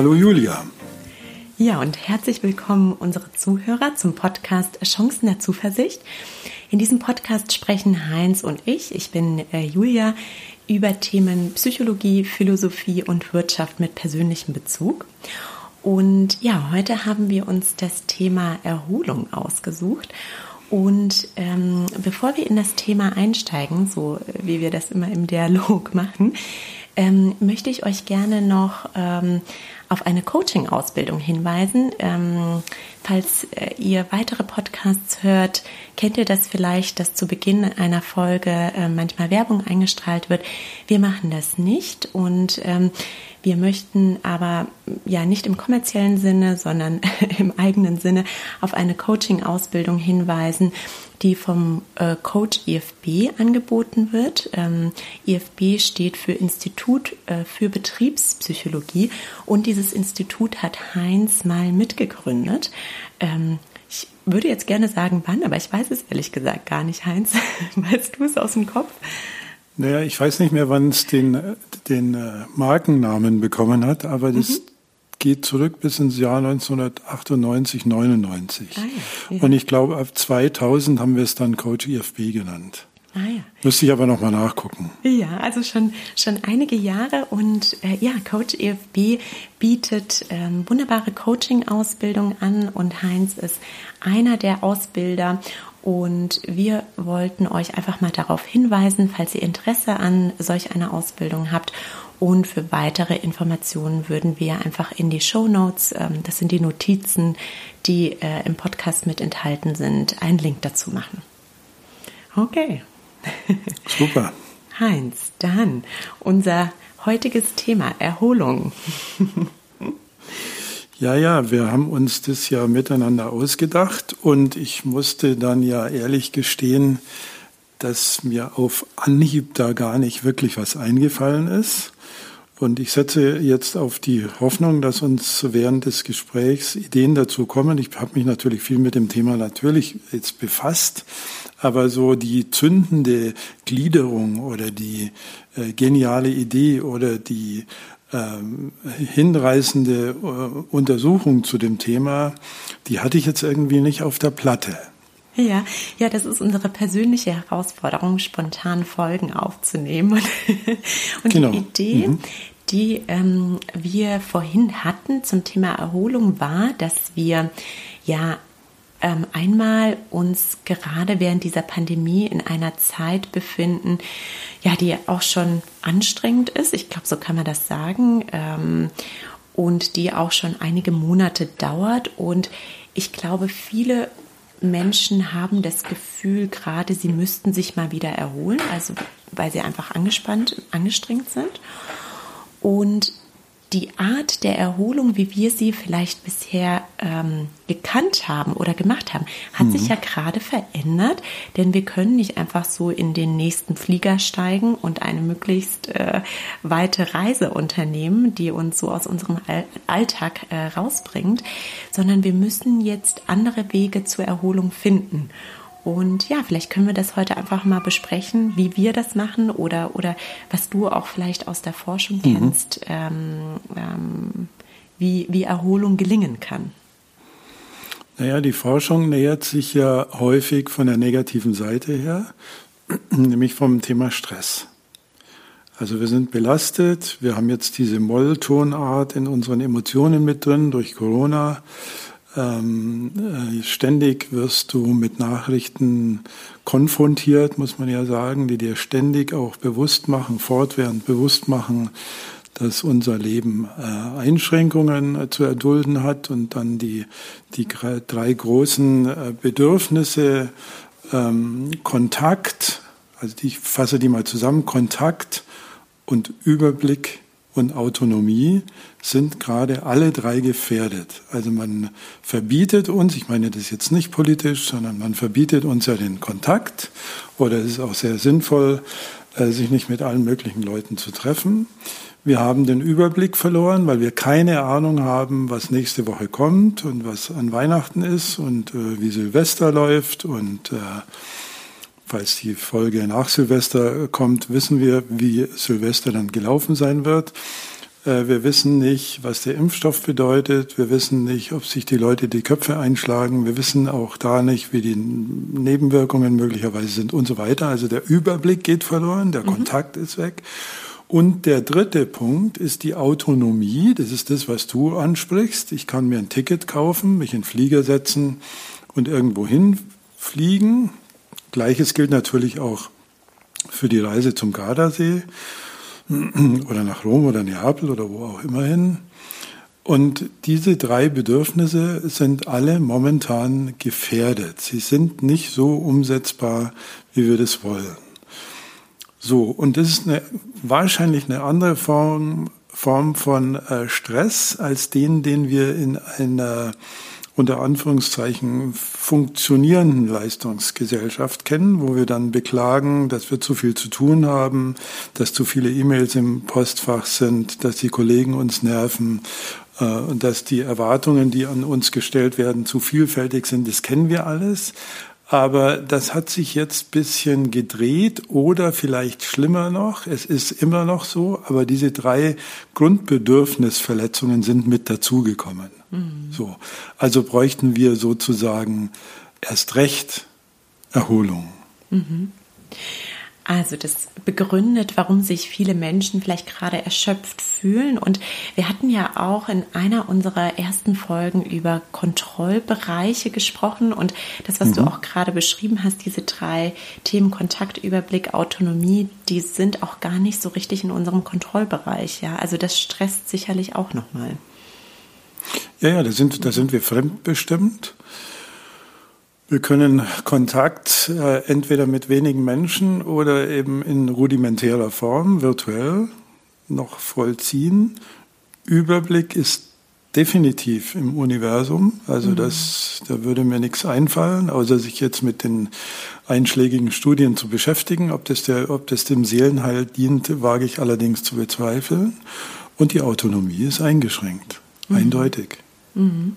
Hallo Julia. Ja, und herzlich willkommen unsere Zuhörer zum Podcast Chancen der Zuversicht. In diesem Podcast sprechen Heinz und ich, ich bin äh, Julia, über Themen Psychologie, Philosophie und Wirtschaft mit persönlichem Bezug. Und ja, heute haben wir uns das Thema Erholung ausgesucht. Und ähm, bevor wir in das Thema einsteigen, so wie wir das immer im Dialog machen, ähm, möchte ich euch gerne noch ähm, auf eine Coaching-Ausbildung hinweisen. Ähm, falls äh, ihr weitere Podcasts hört, kennt ihr das vielleicht, dass zu Beginn einer Folge äh, manchmal Werbung eingestrahlt wird. Wir machen das nicht und ähm, wir möchten aber ja nicht im kommerziellen Sinne, sondern im eigenen Sinne auf eine Coaching-Ausbildung hinweisen, die vom äh, Coach IFB angeboten wird. Ähm, IFB steht für Institut äh, für Betriebspsychologie und dieses Institut hat Heinz mal mitgegründet. Ähm, ich würde jetzt gerne sagen, wann, aber ich weiß es ehrlich gesagt gar nicht, Heinz. weißt du es aus dem Kopf? Naja, ich weiß nicht mehr, wann es den, den äh, Markennamen bekommen hat, aber das mhm. geht zurück bis ins Jahr 1998, 99. Ah, ja. Ja. Und ich glaube, ab 2000 haben wir es dann Coach IFB genannt. Ah, ja. Müsste ich aber nochmal nachgucken. Ja, also schon, schon einige Jahre und äh, ja, Coach EFB bietet ähm, wunderbare Coaching-Ausbildung an und Heinz ist einer der Ausbilder und wir wollten euch einfach mal darauf hinweisen, falls ihr Interesse an solch einer Ausbildung habt. Und für weitere Informationen würden wir einfach in die Show Notes, ähm, das sind die Notizen, die äh, im Podcast mit enthalten sind, einen Link dazu machen. Okay. Super. Heinz, dann unser heutiges Thema Erholung. Ja, ja, wir haben uns das ja miteinander ausgedacht und ich musste dann ja ehrlich gestehen, dass mir auf Anhieb da gar nicht wirklich was eingefallen ist. Und ich setze jetzt auf die Hoffnung, dass uns während des Gesprächs Ideen dazu kommen. Ich habe mich natürlich viel mit dem Thema natürlich jetzt befasst, aber so die zündende Gliederung oder die äh, geniale Idee oder die hinreißende äh, Untersuchung zu dem Thema, die hatte ich jetzt irgendwie nicht auf der Platte. Ja, ja, das ist unsere persönliche Herausforderung, spontan Folgen aufzunehmen. Und genau. die Idee, mhm. die ähm, wir vorhin hatten zum Thema Erholung, war, dass wir ja ähm, einmal uns gerade während dieser Pandemie in einer Zeit befinden, ja, die auch schon anstrengend ist. Ich glaube, so kann man das sagen. Ähm, und die auch schon einige Monate dauert. Und ich glaube, viele Menschen haben das Gefühl, gerade sie müssten sich mal wieder erholen, also weil sie einfach angespannt, angestrengt sind. Und die Art der Erholung, wie wir sie vielleicht bisher ähm, gekannt haben oder gemacht haben, hat mhm. sich ja gerade verändert, denn wir können nicht einfach so in den nächsten Flieger steigen und eine möglichst äh, weite Reise unternehmen, die uns so aus unserem Alltag äh, rausbringt, sondern wir müssen jetzt andere Wege zur Erholung finden. Und ja, vielleicht können wir das heute einfach mal besprechen, wie wir das machen oder, oder was du auch vielleicht aus der Forschung mhm. kennst, ähm, ähm, wie, wie Erholung gelingen kann. Naja, die Forschung nähert sich ja häufig von der negativen Seite her, nämlich vom Thema Stress. Also wir sind belastet, wir haben jetzt diese Molltonart in unseren Emotionen mit drin durch Corona. Ähm, äh, ständig wirst du mit Nachrichten konfrontiert, muss man ja sagen, die dir ständig auch bewusst machen, fortwährend bewusst machen, dass unser Leben äh, Einschränkungen äh, zu erdulden hat und dann die, die drei großen äh, Bedürfnisse, ähm, Kontakt, also ich fasse die mal zusammen, Kontakt und Überblick und Autonomie sind gerade alle drei gefährdet. Also man verbietet uns, ich meine das jetzt nicht politisch, sondern man verbietet uns ja den Kontakt oder es ist auch sehr sinnvoll, äh, sich nicht mit allen möglichen Leuten zu treffen. Wir haben den Überblick verloren, weil wir keine Ahnung haben, was nächste Woche kommt und was an Weihnachten ist und äh, wie Silvester läuft und äh, Falls die Folge nach Silvester kommt, wissen wir, wie Silvester dann gelaufen sein wird. Äh, wir wissen nicht, was der Impfstoff bedeutet. Wir wissen nicht, ob sich die Leute die Köpfe einschlagen. Wir wissen auch da nicht, wie die Nebenwirkungen möglicherweise sind und so weiter. Also der Überblick geht verloren, der mhm. Kontakt ist weg. Und der dritte Punkt ist die Autonomie. Das ist das, was du ansprichst. Ich kann mir ein Ticket kaufen, mich in den Flieger setzen und irgendwo hinfliegen. Gleiches gilt natürlich auch für die Reise zum Gardasee oder nach Rom oder Neapel oder wo auch immer hin. Und diese drei Bedürfnisse sind alle momentan gefährdet. Sie sind nicht so umsetzbar, wie wir das wollen. So, und das ist eine, wahrscheinlich eine andere Form, Form von äh, Stress als den, den wir in einer unter Anführungszeichen funktionierenden Leistungsgesellschaft kennen, wo wir dann beklagen, dass wir zu viel zu tun haben, dass zu viele E-Mails im Postfach sind, dass die Kollegen uns nerven äh, dass die Erwartungen, die an uns gestellt werden, zu vielfältig sind. Das kennen wir alles. Aber das hat sich jetzt bisschen gedreht oder vielleicht schlimmer noch. Es ist immer noch so, aber diese drei Grundbedürfnisverletzungen sind mit dazugekommen. Mhm. So. Also bräuchten wir sozusagen erst recht Erholung. Mhm. Also das begründet, warum sich viele Menschen vielleicht gerade erschöpft fühlen. Und wir hatten ja auch in einer unserer ersten Folgen über Kontrollbereiche gesprochen. Und das, was mhm. du auch gerade beschrieben hast, diese drei Themen Kontakt, Überblick, Autonomie, die sind auch gar nicht so richtig in unserem Kontrollbereich. Ja, also das stresst sicherlich auch nochmal. Ja, ja, da sind, da sind wir fremdbestimmt. Wir können Kontakt äh, entweder mit wenigen Menschen oder eben in rudimentärer Form, virtuell, noch vollziehen. Überblick ist definitiv im Universum. Also mhm. das, da würde mir nichts einfallen, außer sich jetzt mit den einschlägigen Studien zu beschäftigen. Ob das, der, ob das dem Seelenheil dient, wage ich allerdings zu bezweifeln. Und die Autonomie ist eingeschränkt, mhm. eindeutig. Mhm.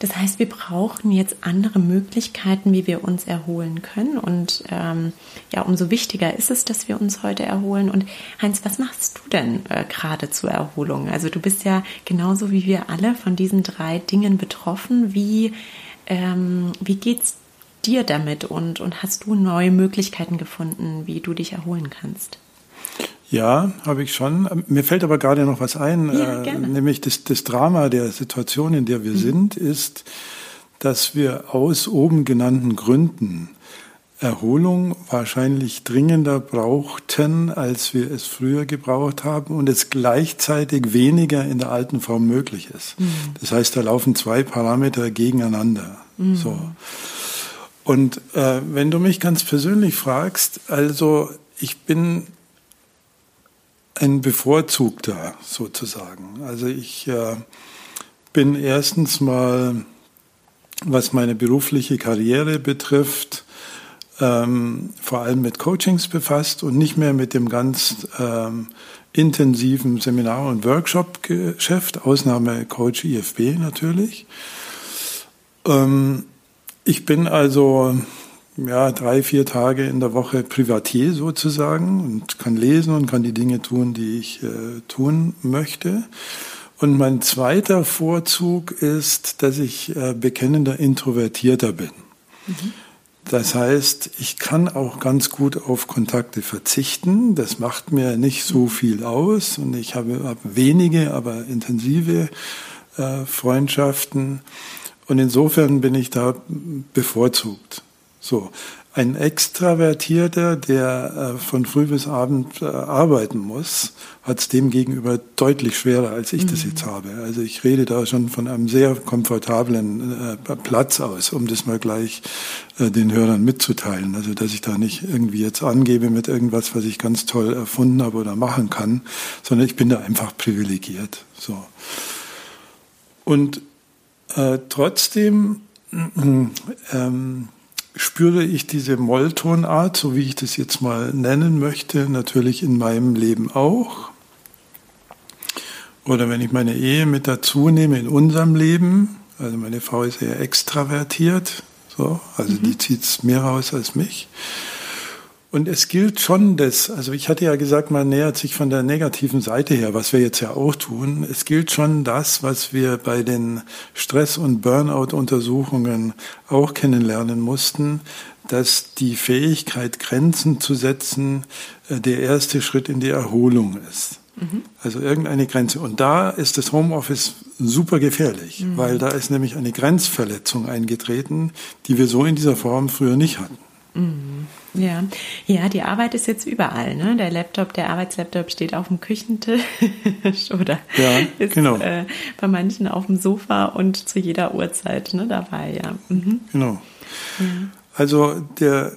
Das heißt, wir brauchen jetzt andere Möglichkeiten, wie wir uns erholen können. Und ähm, ja, umso wichtiger ist es, dass wir uns heute erholen. Und Heinz, was machst du denn äh, gerade zur Erholung? Also du bist ja genauso wie wir alle von diesen drei Dingen betroffen. Wie, ähm, wie geht's dir damit und, und hast du neue Möglichkeiten gefunden, wie du dich erholen kannst? Ja, habe ich schon. Mir fällt aber gerade noch was ein, ja, äh, nämlich das, das Drama der Situation, in der wir mhm. sind, ist, dass wir aus oben genannten Gründen Erholung wahrscheinlich dringender brauchten, als wir es früher gebraucht haben und es gleichzeitig weniger in der alten Form möglich ist. Mhm. Das heißt, da laufen zwei Parameter gegeneinander. Mhm. So. Und äh, wenn du mich ganz persönlich fragst, also ich bin ein Bevorzugter sozusagen. Also ich äh, bin erstens mal, was meine berufliche Karriere betrifft, ähm, vor allem mit Coachings befasst und nicht mehr mit dem ganz ähm, intensiven Seminar- und Workshop-Geschäft, Ausnahme Coach IFB natürlich. Ähm, ich bin also ja, drei, vier Tage in der Woche Privatier sozusagen und kann lesen und kann die Dinge tun, die ich äh, tun möchte. Und mein zweiter Vorzug ist, dass ich äh, bekennender Introvertierter bin. Mhm. Das heißt, ich kann auch ganz gut auf Kontakte verzichten. Das macht mir nicht so viel aus und ich habe, habe wenige, aber intensive äh, Freundschaften. Und insofern bin ich da bevorzugt. So. Ein Extravertierter, der äh, von früh bis abend äh, arbeiten muss, hat es dem gegenüber deutlich schwerer, als ich mhm. das jetzt habe. Also ich rede da schon von einem sehr komfortablen äh, Platz aus, um das mal gleich den Hörern mitzuteilen. Also dass ich da nicht irgendwie jetzt angebe mit irgendwas, was ich ganz toll erfunden habe oder machen kann, sondern ich bin da einfach privilegiert. So. Und äh, trotzdem ähm, spüre ich diese Molltonart, so wie ich das jetzt mal nennen möchte, natürlich in meinem Leben auch. Oder wenn ich meine Ehe mit dazu nehme in unserem Leben, also meine Frau ist eher extravertiert, so, also mhm. die zieht es mehr raus als mich. Und es gilt schon das, also ich hatte ja gesagt, man nähert sich von der negativen Seite her, was wir jetzt ja auch tun. Es gilt schon das, was wir bei den Stress- und Burnout-Untersuchungen auch kennenlernen mussten, dass die Fähigkeit, Grenzen zu setzen, äh, der erste Schritt in die Erholung ist. Mhm. Also irgendeine Grenze. Und da ist das Homeoffice super gefährlich, mhm. weil da ist nämlich eine Grenzverletzung eingetreten, die wir so in dieser Form früher nicht hatten. Mhm. Ja, ja, die Arbeit ist jetzt überall. Ne? Der Laptop, der Arbeitslaptop steht auf dem Küchentisch oder ja, ist genau. äh, bei manchen auf dem Sofa und zu jeder Uhrzeit ne, dabei. Ja. Mhm. Genau. Ja. Also der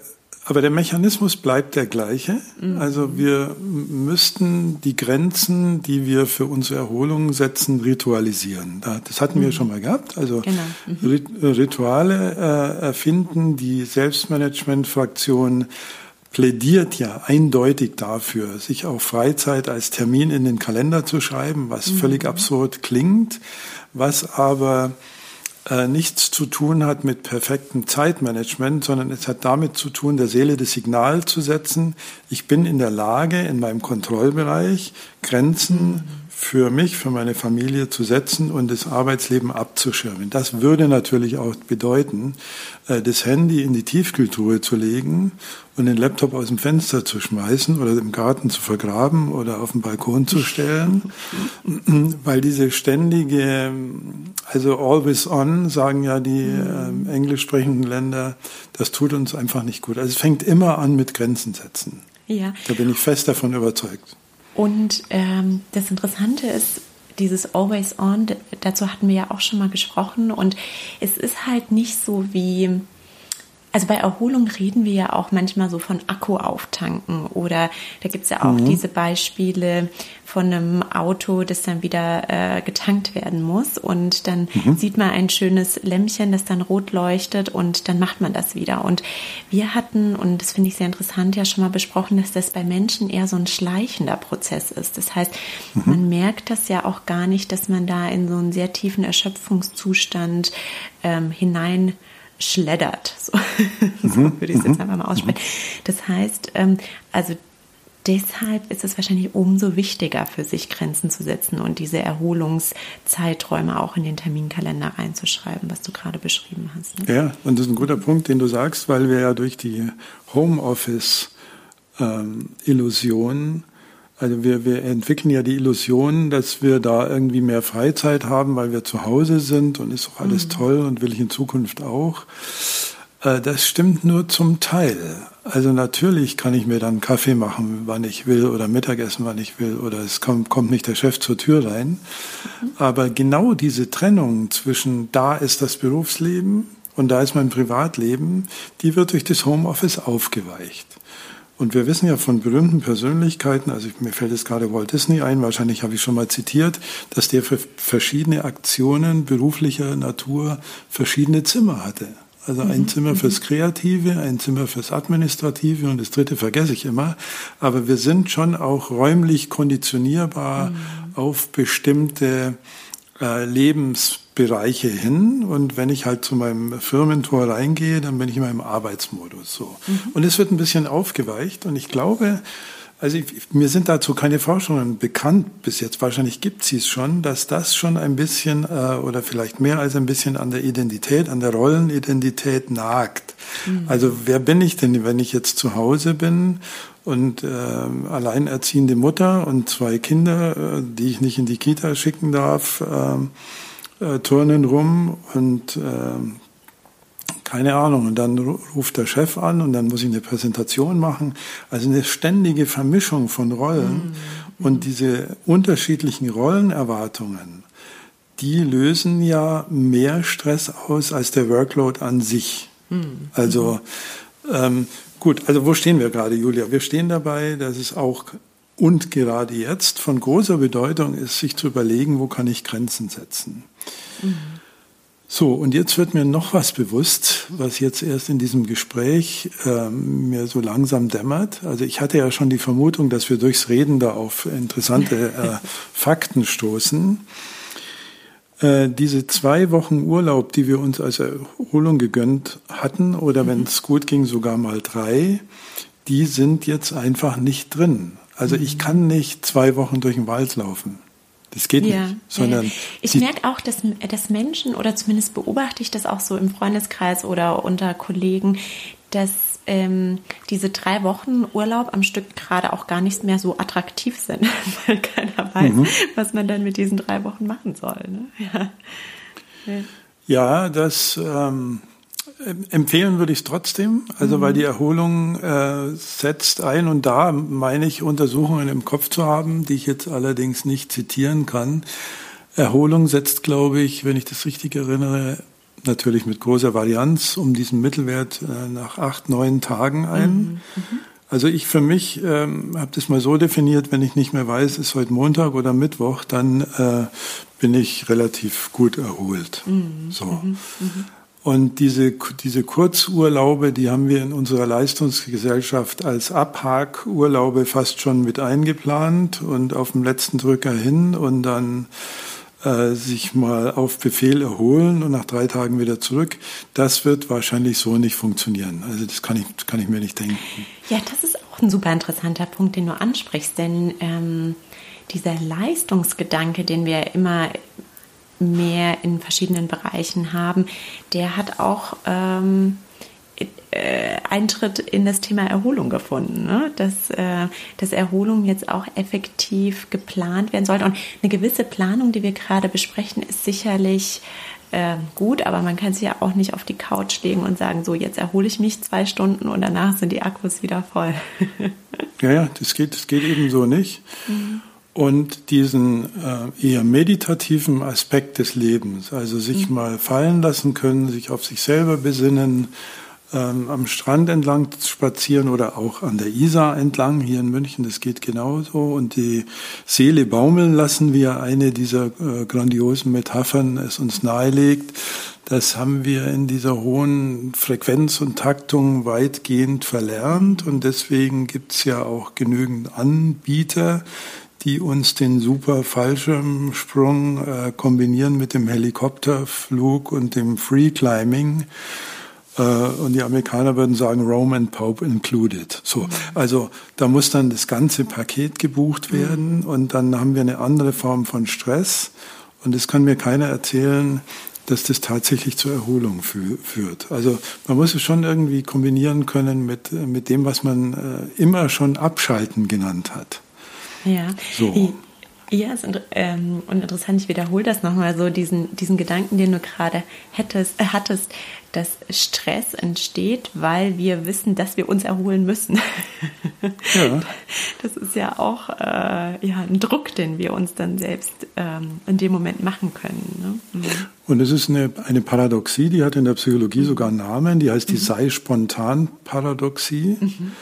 aber der Mechanismus bleibt der gleiche. Mhm. Also wir müssten die Grenzen, die wir für unsere Erholung setzen, ritualisieren. Das hatten wir mhm. schon mal gehabt. Also genau. mhm. Rituale äh, erfinden. Die Selbstmanagement-Fraktion plädiert ja eindeutig dafür, sich auch Freizeit als Termin in den Kalender zu schreiben, was mhm. völlig absurd klingt, was aber äh, nichts zu tun hat mit perfektem Zeitmanagement, sondern es hat damit zu tun, der Seele das Signal zu setzen, ich bin in der Lage, in meinem Kontrollbereich Grenzen für mich, für meine Familie zu setzen und das Arbeitsleben abzuschirmen. Das würde natürlich auch bedeuten, äh, das Handy in die Tiefkühltruhe zu legen und den Laptop aus dem Fenster zu schmeißen oder im Garten zu vergraben oder auf den Balkon zu stellen, weil diese ständige, also always on, sagen ja die äh, englisch sprechenden Länder, das tut uns einfach nicht gut. Also es fängt immer an mit Grenzen setzen. Ja. Da bin ich fest davon überzeugt. Und ähm, das Interessante ist, dieses Always On, dazu hatten wir ja auch schon mal gesprochen. Und es ist halt nicht so wie also bei Erholung reden wir ja auch manchmal so von Akku auftanken oder da gibt es ja auch mhm. diese Beispiele von einem Auto, das dann wieder äh, getankt werden muss und dann mhm. sieht man ein schönes Lämpchen, das dann rot leuchtet und dann macht man das wieder. Und wir hatten, und das finde ich sehr interessant, ja schon mal besprochen, dass das bei Menschen eher so ein schleichender Prozess ist. Das heißt, mhm. man merkt das ja auch gar nicht, dass man da in so einen sehr tiefen Erschöpfungszustand ähm, hinein schleddert. So, so mhm. würde ich es jetzt mhm. einfach mal aussprechen. Das heißt, ähm, also deshalb ist es wahrscheinlich umso wichtiger für sich Grenzen zu setzen und diese Erholungszeiträume auch in den Terminkalender reinzuschreiben, was du gerade beschrieben hast. Ne? Ja, und das ist ein guter Punkt, den du sagst, weil wir ja durch die Homeoffice-Illusion ähm, also wir, wir entwickeln ja die Illusion, dass wir da irgendwie mehr Freizeit haben, weil wir zu Hause sind und ist auch alles mhm. toll und will ich in Zukunft auch. Äh, das stimmt nur zum Teil. Also natürlich kann ich mir dann Kaffee machen, wann ich will, oder Mittagessen, wann ich will, oder es kommt, kommt nicht der Chef zur Tür rein. Mhm. Aber genau diese Trennung zwischen da ist das Berufsleben und da ist mein Privatleben, die wird durch das Homeoffice aufgeweicht. Und wir wissen ja von berühmten Persönlichkeiten, also mir fällt jetzt gerade Walt Disney ein, wahrscheinlich habe ich schon mal zitiert, dass der für verschiedene Aktionen beruflicher Natur verschiedene Zimmer hatte. Also ein mhm. Zimmer fürs mhm. Kreative, ein Zimmer fürs Administrative und das dritte vergesse ich immer. Aber wir sind schon auch räumlich konditionierbar mhm. auf bestimmte äh, Lebensbereiche hin. Und wenn ich halt zu meinem Firmentor reingehe, dann bin ich in meinem Arbeitsmodus so. Mhm. Und es wird ein bisschen aufgeweicht. Und ich glaube, also ich, mir sind dazu keine Forschungen bekannt bis jetzt. Wahrscheinlich gibt sie es schon, dass das schon ein bisschen äh, oder vielleicht mehr als ein bisschen an der Identität, an der Rollenidentität nagt. Mhm. Also wer bin ich denn, wenn ich jetzt zu Hause bin und äh, alleinerziehende Mutter und zwei Kinder, äh, die ich nicht in die Kita schicken darf, äh, äh, turnen rum und äh, keine Ahnung. Und dann ruft der Chef an und dann muss ich eine Präsentation machen. Also eine ständige Vermischung von Rollen. Mhm. Und diese unterschiedlichen Rollenerwartungen, die lösen ja mehr Stress aus als der Workload an sich. Mhm. Also ähm, gut, also wo stehen wir gerade, Julia? Wir stehen dabei, dass es auch und gerade jetzt von großer Bedeutung ist, sich zu überlegen, wo kann ich Grenzen setzen. Mhm. So, und jetzt wird mir noch was bewusst, was jetzt erst in diesem Gespräch äh, mir so langsam dämmert. Also ich hatte ja schon die Vermutung, dass wir durchs Reden da auf interessante äh, Fakten stoßen. Äh, diese zwei Wochen Urlaub, die wir uns als Erholung gegönnt hatten, oder mhm. wenn es gut ging, sogar mal drei, die sind jetzt einfach nicht drin. Also ich kann nicht zwei Wochen durch den Wald laufen. Das geht ja, nicht. Sondern ja. Ich merke auch, dass, dass Menschen, oder zumindest beobachte ich das auch so im Freundeskreis oder unter Kollegen, dass ähm, diese drei Wochen Urlaub am Stück gerade auch gar nicht mehr so attraktiv sind, weil keiner weiß, mhm. was man dann mit diesen drei Wochen machen soll. Ne? Ja. ja. das ähm, Empfehlen würde ich es trotzdem, also mhm. weil die Erholung äh, setzt ein und da meine ich Untersuchungen im Kopf zu haben, die ich jetzt allerdings nicht zitieren kann. Erholung setzt, glaube ich, wenn ich das richtig erinnere, natürlich mit großer Varianz um diesen Mittelwert äh, nach acht, neun Tagen ein. Mhm. Mhm. Also ich für mich ähm, habe das mal so definiert, wenn ich nicht mehr weiß, ist heute Montag oder Mittwoch, dann äh, bin ich relativ gut erholt. Mhm. So. Und diese, diese Kurzurlaube, die haben wir in unserer Leistungsgesellschaft als Abhakurlaube fast schon mit eingeplant und auf dem letzten Drücker hin und dann äh, sich mal auf Befehl erholen und nach drei Tagen wieder zurück. Das wird wahrscheinlich so nicht funktionieren. Also das kann ich, kann ich mir nicht denken. Ja, das ist auch ein super interessanter Punkt, den du ansprichst, denn ähm, dieser Leistungsgedanke, den wir immer mehr in verschiedenen Bereichen haben, der hat auch ähm, äh, Eintritt in das Thema Erholung gefunden. Ne? Dass, äh, dass Erholung jetzt auch effektiv geplant werden sollte. Und eine gewisse Planung, die wir gerade besprechen, ist sicherlich äh, gut, aber man kann sich ja auch nicht auf die Couch legen und sagen, so jetzt erhole ich mich zwei Stunden und danach sind die Akkus wieder voll. ja, ja, das geht, das geht eben so nicht. Mhm und diesen äh, eher meditativen Aspekt des Lebens, also sich mhm. mal fallen lassen können, sich auf sich selber besinnen, ähm, am Strand entlang spazieren oder auch an der Isar entlang hier in München, das geht genauso und die Seele baumeln lassen, wie ja eine dieser äh, grandiosen Metaphern es uns nahelegt. Das haben wir in dieser hohen Frequenz und Taktung weitgehend verlernt und deswegen gibt's ja auch genügend Anbieter, die uns den super Fallschirmsprung äh, kombinieren mit dem Helikopterflug und dem Free Climbing. Äh, und die Amerikaner würden sagen Rome and Pope included. So, also da muss dann das ganze Paket gebucht werden mhm. und dann haben wir eine andere Form von Stress. Und es kann mir keiner erzählen, dass das tatsächlich zur Erholung fü führt. Also man muss es schon irgendwie kombinieren können mit, mit dem, was man äh, immer schon Abschalten genannt hat. Ja. So. Ja, ist ähm, und interessant, ich wiederhole das nochmal so, diesen, diesen Gedanken, den du gerade hättest, äh, hattest, dass Stress entsteht, weil wir wissen, dass wir uns erholen müssen. Ja. Das ist ja auch äh, ja, ein Druck, den wir uns dann selbst ähm, in dem Moment machen können. Ne? Mhm. Und es ist eine, eine Paradoxie, die hat in der Psychologie sogar einen Namen, die heißt die mhm. Sei-Spontan-Paradoxie. Mhm.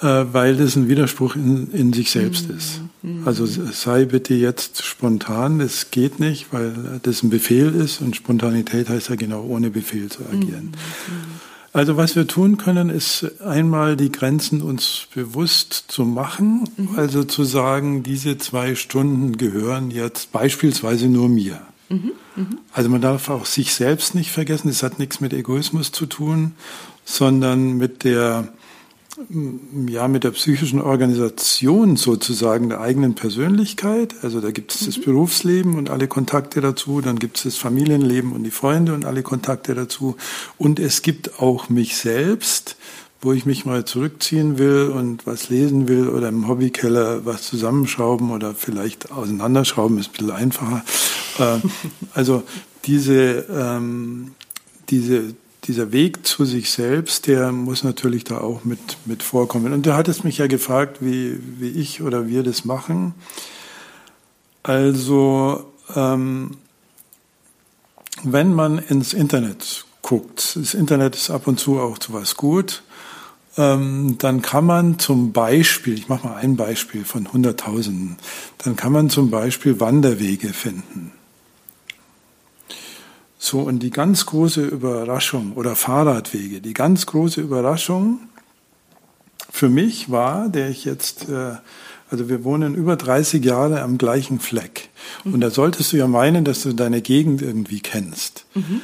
Mhm. Äh, weil das ein Widerspruch in, in sich selbst mhm. ist. Mhm. Also sei bitte jetzt spontan, es geht nicht, weil das ein Befehl ist und Spontanität heißt ja genau ohne Befehl zu agieren. Mhm. Also was wir tun können, ist einmal die Grenzen uns bewusst zu machen, mhm. also zu sagen, diese zwei Stunden gehören jetzt beispielsweise nur mir. Mhm. Mhm. Also man darf auch sich selbst nicht vergessen, das hat nichts mit Egoismus zu tun, sondern mit der ja, mit der psychischen Organisation sozusagen der eigenen Persönlichkeit. Also da gibt es das mhm. Berufsleben und alle Kontakte dazu, dann gibt es das Familienleben und die Freunde und alle Kontakte dazu. Und es gibt auch mich selbst, wo ich mich mal zurückziehen will und was lesen will oder im Hobbykeller was zusammenschrauben oder vielleicht auseinanderschrauben, ist ein bisschen einfacher. Äh, also diese, ähm, diese dieser Weg zu sich selbst, der muss natürlich da auch mit, mit vorkommen. Und du hattest mich ja gefragt, wie, wie ich oder wir das machen. Also, ähm, wenn man ins Internet guckt, das Internet ist ab und zu auch zu was gut, ähm, dann kann man zum Beispiel, ich mache mal ein Beispiel von Hunderttausenden, dann kann man zum Beispiel Wanderwege finden. So, und die ganz große Überraschung oder Fahrradwege, die ganz große Überraschung für mich war, der ich jetzt, äh, also wir wohnen über 30 Jahre am gleichen Fleck. Mhm. Und da solltest du ja meinen, dass du deine Gegend irgendwie kennst. Mhm.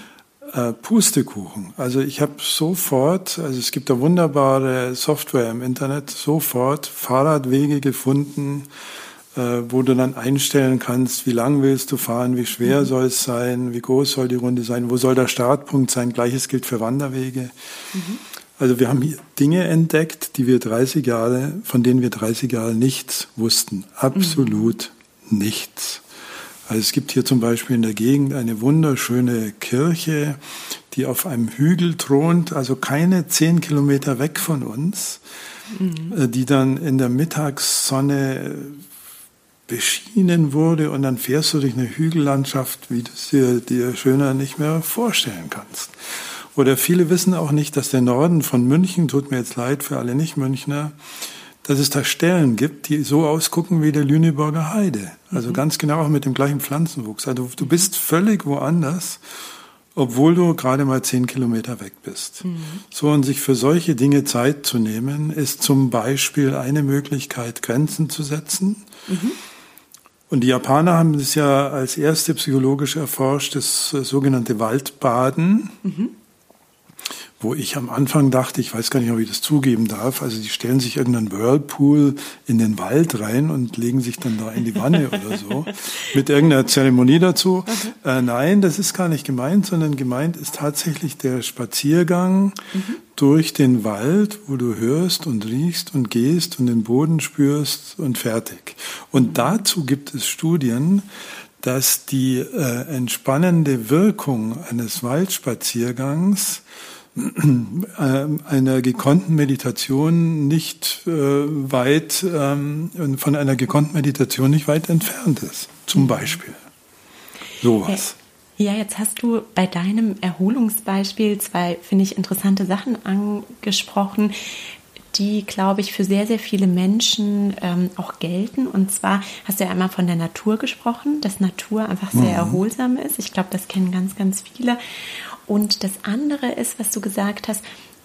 äh, Pustekuchen. Also ich habe sofort, also es gibt da wunderbare Software im Internet, sofort Fahrradwege gefunden, wo du dann einstellen kannst, wie lang willst du fahren, wie schwer mhm. soll es sein, wie groß soll die Runde sein, wo soll der Startpunkt sein. Gleiches gilt für Wanderwege. Mhm. Also wir haben hier Dinge entdeckt, die wir 30 Jahre, von denen wir 30 Jahre nichts wussten. Absolut mhm. nichts. Also es gibt hier zum Beispiel in der Gegend eine wunderschöne Kirche, die auf einem Hügel thront, also keine zehn Kilometer weg von uns, mhm. die dann in der Mittagssonne beschienen wurde und dann fährst du durch eine Hügellandschaft, wie du es dir, dir schöner nicht mehr vorstellen kannst. Oder viele wissen auch nicht, dass der Norden von München, tut mir jetzt leid für alle Nicht-Münchner, dass es da Stellen gibt, die so ausgucken wie der Lüneburger Heide. Also mhm. ganz genau auch mit dem gleichen Pflanzenwuchs. Also du bist völlig woanders, obwohl du gerade mal zehn Kilometer weg bist. Mhm. So, und sich für solche Dinge Zeit zu nehmen, ist zum Beispiel eine Möglichkeit, Grenzen zu setzen. Mhm. Und die Japaner haben es ja als erste psychologisch erforscht, das sogenannte Waldbaden. Mhm wo ich am Anfang dachte, ich weiß gar nicht, ob ich das zugeben darf, also die stellen sich irgendeinen Whirlpool in den Wald rein und legen sich dann da in die Wanne oder so, mit irgendeiner Zeremonie dazu. Äh, nein, das ist gar nicht gemeint, sondern gemeint ist tatsächlich der Spaziergang mhm. durch den Wald, wo du hörst und riechst und gehst und den Boden spürst und fertig. Und mhm. dazu gibt es Studien, dass die äh, entspannende Wirkung eines Waldspaziergangs einer gekonnten Meditation nicht äh, weit, ähm, von einer gekonnten Meditation nicht weit entfernt ist. Zum mhm. Beispiel. Sowas. Ja, jetzt hast du bei deinem Erholungsbeispiel zwei, finde ich, interessante Sachen angesprochen, die, glaube ich, für sehr, sehr viele Menschen ähm, auch gelten. Und zwar hast du ja einmal von der Natur gesprochen, dass Natur einfach sehr mhm. erholsam ist. Ich glaube, das kennen ganz, ganz viele. Und das andere ist, was du gesagt hast,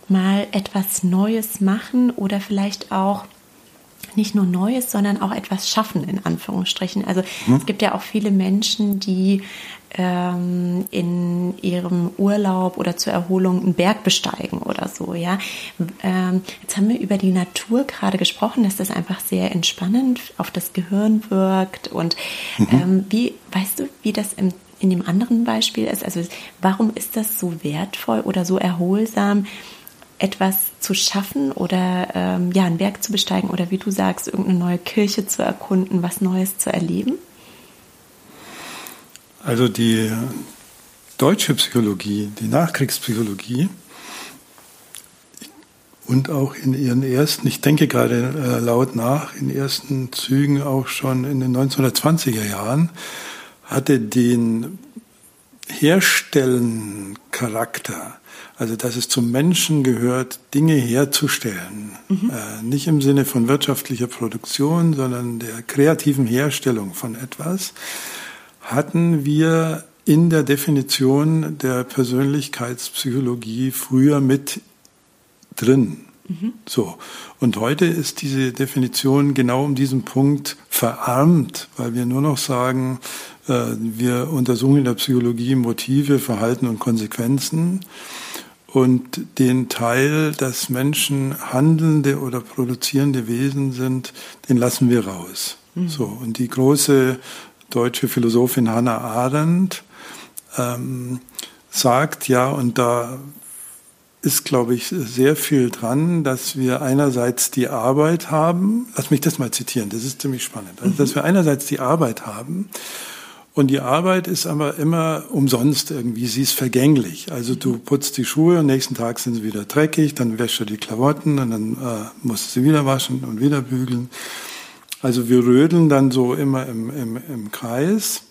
mal etwas Neues machen oder vielleicht auch nicht nur Neues, sondern auch etwas schaffen, in Anführungsstrichen. Also hm. es gibt ja auch viele Menschen, die ähm, in ihrem Urlaub oder zur Erholung einen Berg besteigen oder so, ja. Ähm, jetzt haben wir über die Natur gerade gesprochen, dass das einfach sehr entspannend auf das Gehirn wirkt. Und mhm. ähm, wie, weißt du, wie das im in dem anderen Beispiel ist. Also warum ist das so wertvoll oder so erholsam, etwas zu schaffen oder ähm, ja, ein Berg zu besteigen oder wie du sagst, irgendeine neue Kirche zu erkunden, was Neues zu erleben? Also die deutsche Psychologie, die Nachkriegspsychologie und auch in ihren ersten, ich denke gerade äh, laut nach, in ersten Zügen auch schon in den 1920er Jahren, hatte den Herstellen-Charakter. Also, dass es zum Menschen gehört, Dinge herzustellen. Mhm. Äh, nicht im Sinne von wirtschaftlicher Produktion, sondern der kreativen Herstellung von etwas, hatten wir in der Definition der Persönlichkeitspsychologie früher mit drin. Mhm. So. Und heute ist diese Definition genau um diesen Punkt verarmt, weil wir nur noch sagen, wir untersuchen in der Psychologie Motive, Verhalten und Konsequenzen. Und den Teil, dass Menschen handelnde oder produzierende Wesen sind, den lassen wir raus. Mhm. So. Und die große deutsche Philosophin Hannah Arendt ähm, sagt ja, und da ist, glaube ich, sehr viel dran, dass wir einerseits die Arbeit haben, lass mich das mal zitieren, das ist ziemlich spannend, also, dass wir einerseits die Arbeit haben und die Arbeit ist aber immer umsonst irgendwie, sie ist vergänglich. Also du putzt die Schuhe, am nächsten Tag sind sie wieder dreckig, dann wäschst du die Klamotten und dann äh, musst du sie wieder waschen und wieder bügeln. Also wir rödeln dann so immer im, im, im Kreis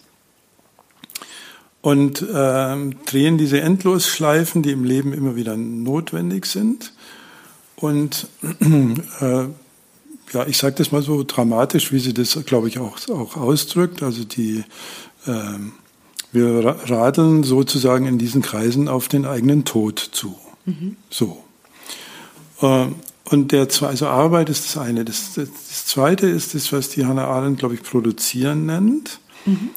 und äh, drehen diese Endlosschleifen, die im Leben immer wieder notwendig sind. Und äh, ja, ich sage das mal so dramatisch, wie sie das, glaube ich, auch, auch ausdrückt. Also die, wir radeln sozusagen in diesen Kreisen auf den eigenen Tod zu. Mhm. So. Äh, und der, also Arbeit ist das eine. Das, das, das zweite ist das, was die Hannah Arendt, glaube ich, produzieren nennt. Mhm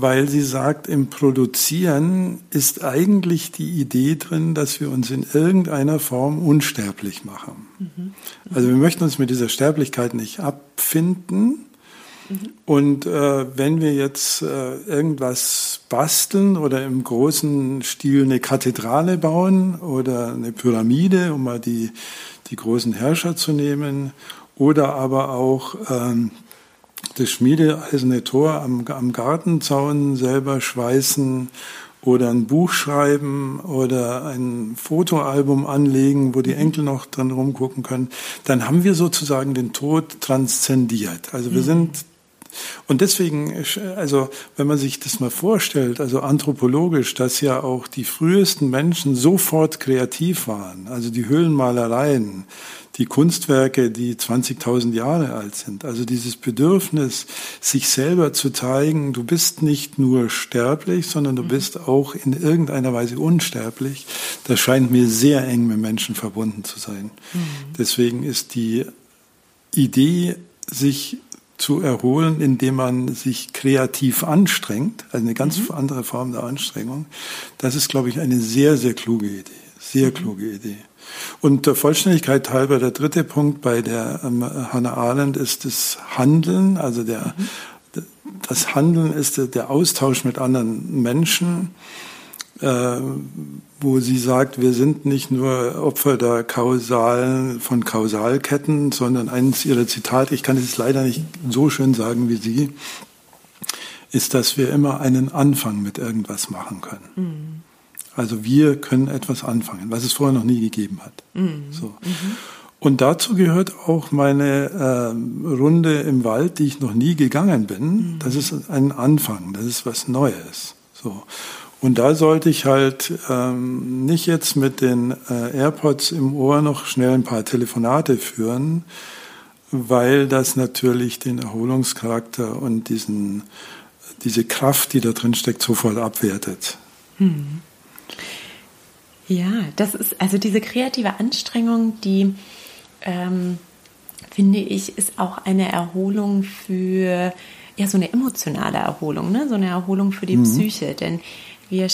weil sie sagt, im Produzieren ist eigentlich die Idee drin, dass wir uns in irgendeiner Form unsterblich machen. Mhm. Also wir möchten uns mit dieser Sterblichkeit nicht abfinden. Mhm. Und äh, wenn wir jetzt äh, irgendwas basteln oder im großen Stil eine Kathedrale bauen oder eine Pyramide, um mal die, die großen Herrscher zu nehmen, oder aber auch ähm, das schmiedeeiserne Tor am, am Gartenzaun selber schweißen oder ein Buch schreiben oder ein Fotoalbum anlegen, wo die. Enkel noch dran rumgucken können, dann haben wir sozusagen den Tod transzendiert. Also wir mhm. sind und deswegen, also wenn man sich das mal vorstellt, also anthropologisch, dass ja auch die frühesten Menschen sofort kreativ waren, also die Höhlenmalereien, die Kunstwerke, die 20.000 Jahre alt sind. Also dieses Bedürfnis, sich selber zu zeigen, du bist nicht nur sterblich, sondern du mhm. bist auch in irgendeiner Weise unsterblich, das scheint mir sehr eng mit Menschen verbunden zu sein. Mhm. Deswegen ist die Idee, sich zu erholen, indem man sich kreativ anstrengt, also eine ganz mhm. andere Form der Anstrengung, das ist, glaube ich, eine sehr, sehr kluge Idee. Sehr mhm. kluge Idee. Und der Vollständigkeit halber, der dritte Punkt bei der ähm, Hannah Arendt ist das Handeln, also der, mhm. das Handeln ist der, der Austausch mit anderen Menschen, wo sie sagt, wir sind nicht nur Opfer der kausalen, von Kausalketten, sondern eines ihrer Zitate, ich kann es leider nicht so schön sagen wie sie, ist, dass wir immer einen Anfang mit irgendwas machen können. Mhm. Also wir können etwas anfangen, was es vorher noch nie gegeben hat. Mhm. So. Mhm. Und dazu gehört auch meine äh, Runde im Wald, die ich noch nie gegangen bin. Mhm. Das ist ein Anfang, das ist was Neues. So. Und da sollte ich halt ähm, nicht jetzt mit den äh, AirPods im Ohr noch schnell ein paar Telefonate führen, weil das natürlich den Erholungscharakter und diesen, diese Kraft, die da drin steckt, sofort abwertet. Hm. Ja, das ist also diese kreative Anstrengung, die ähm, finde ich, ist auch eine Erholung für ja so eine emotionale Erholung, ne? so eine Erholung für die mhm. Psyche, denn wir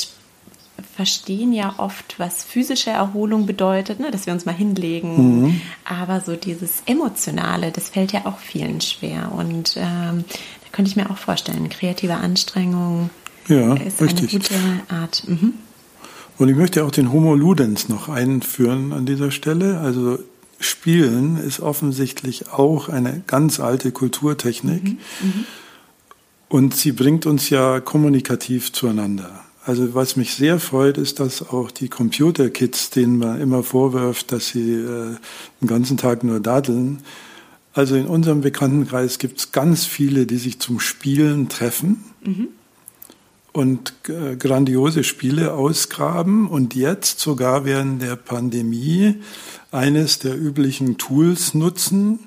verstehen ja oft, was physische Erholung bedeutet, ne? dass wir uns mal hinlegen. Mhm. Aber so dieses Emotionale, das fällt ja auch vielen schwer. Und ähm, da könnte ich mir auch vorstellen, kreative Anstrengung ja, ist richtig. eine gute Art. Mhm. Und ich möchte auch den Homo Ludens noch einführen an dieser Stelle. Also Spielen ist offensichtlich auch eine ganz alte Kulturtechnik. Mhm. Mhm. Und sie bringt uns ja kommunikativ zueinander. Also was mich sehr freut, ist, dass auch die Computerkids, denen man immer vorwirft, dass sie äh, den ganzen Tag nur daddeln, also in unserem Bekanntenkreis gibt es ganz viele, die sich zum Spielen treffen mhm. und äh, grandiose Spiele ausgraben und jetzt sogar während der Pandemie eines der üblichen Tools nutzen,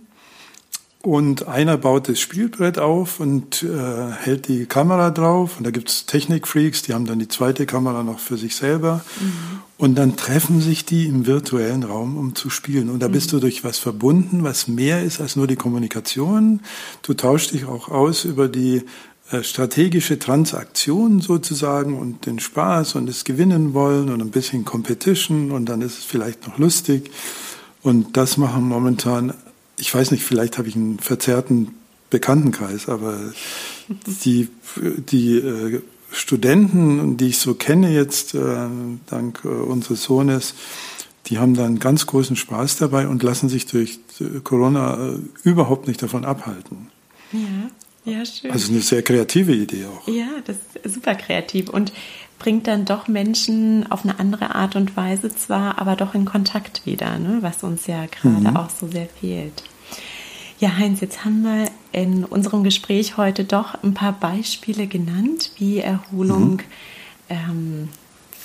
und einer baut das Spielbrett auf und äh, hält die Kamera drauf. Und da gibt's Technikfreaks, die haben dann die zweite Kamera noch für sich selber. Mhm. Und dann treffen sich die im virtuellen Raum, um zu spielen. Und da bist mhm. du durch was verbunden, was mehr ist als nur die Kommunikation. Du tauschst dich auch aus über die äh, strategische Transaktion sozusagen und den Spaß und das Gewinnen wollen und ein bisschen Competition und dann ist es vielleicht noch lustig. Und das machen momentan ich weiß nicht, vielleicht habe ich einen verzerrten Bekanntenkreis, aber die, die äh, Studenten, die ich so kenne jetzt, äh, dank äh, unseres Sohnes, die haben da einen ganz großen Spaß dabei und lassen sich durch äh, Corona äh, überhaupt nicht davon abhalten. Ja, ja, schön. Also eine sehr kreative Idee auch. Ja, das ist super kreativ und bringt dann doch Menschen auf eine andere Art und Weise zwar, aber doch in Kontakt wieder, ne? was uns ja gerade mhm. auch so sehr fehlt. Ja, Heinz, jetzt haben wir in unserem Gespräch heute doch ein paar Beispiele genannt, wie Erholung mhm. ähm,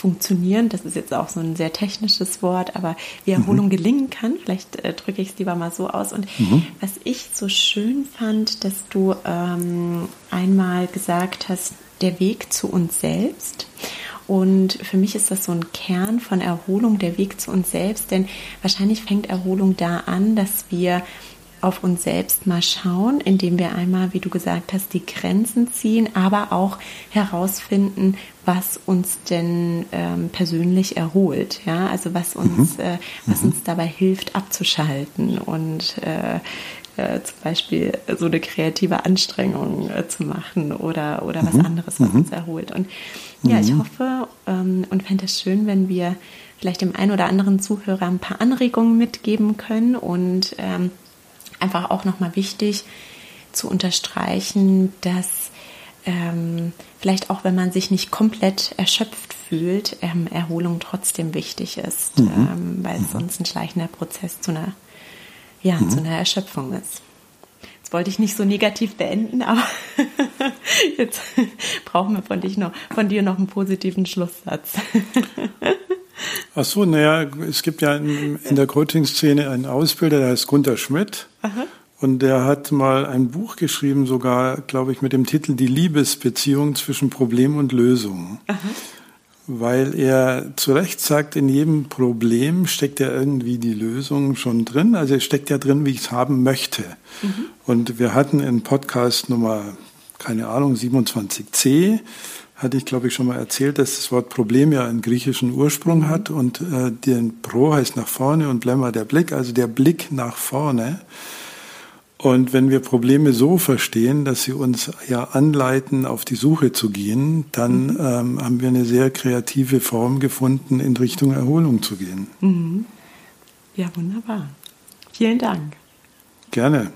funktionieren. Das ist jetzt auch so ein sehr technisches Wort, aber wie Erholung mhm. gelingen kann. Vielleicht äh, drücke ich es lieber mal so aus. Und mhm. was ich so schön fand, dass du ähm, einmal gesagt hast, der Weg zu uns selbst. Und für mich ist das so ein Kern von Erholung, der Weg zu uns selbst, denn wahrscheinlich fängt Erholung da an, dass wir auf uns selbst mal schauen, indem wir einmal, wie du gesagt hast, die Grenzen ziehen, aber auch herausfinden, was uns denn ähm, persönlich erholt, ja, also was uns, mhm. äh, was mhm. uns dabei hilft, abzuschalten und äh, äh, zum Beispiel so eine kreative Anstrengung äh, zu machen oder, oder was mhm. anderes, was mhm. uns erholt. Und ja, ich mhm. hoffe ähm, und fände es schön, wenn wir vielleicht dem einen oder anderen Zuhörer ein paar Anregungen mitgeben können und ähm, einfach auch nochmal wichtig zu unterstreichen, dass ähm, vielleicht auch wenn man sich nicht komplett erschöpft fühlt, ähm, Erholung trotzdem wichtig ist, mhm. ähm, weil es sonst ein schleichender Prozess zu einer, ja, mhm. zu einer Erschöpfung ist. Jetzt wollte ich nicht so negativ beenden, aber jetzt brauchen wir von, dich noch, von dir noch einen positiven Schlusssatz. Ach so, naja, es gibt ja in, in der Coaching-Szene einen Ausbilder, der heißt Gunter Schmidt. Aha. Und der hat mal ein Buch geschrieben, sogar, glaube ich, mit dem Titel Die Liebesbeziehung zwischen Problem und Lösung. Aha. Weil er zu Recht sagt, in jedem Problem steckt ja irgendwie die Lösung schon drin. Also es steckt ja drin, wie ich es haben möchte. Mhm. Und wir hatten in Podcast Nummer, keine Ahnung, 27c, hatte ich, glaube ich, schon mal erzählt, dass das Wort Problem ja einen griechischen Ursprung hat und äh, den Pro heißt nach vorne und Blemmer der Blick, also der Blick nach vorne. Und wenn wir Probleme so verstehen, dass sie uns ja anleiten, auf die Suche zu gehen, dann mhm. ähm, haben wir eine sehr kreative Form gefunden, in Richtung Erholung zu gehen. Mhm. Ja, wunderbar. Vielen Dank. Gerne.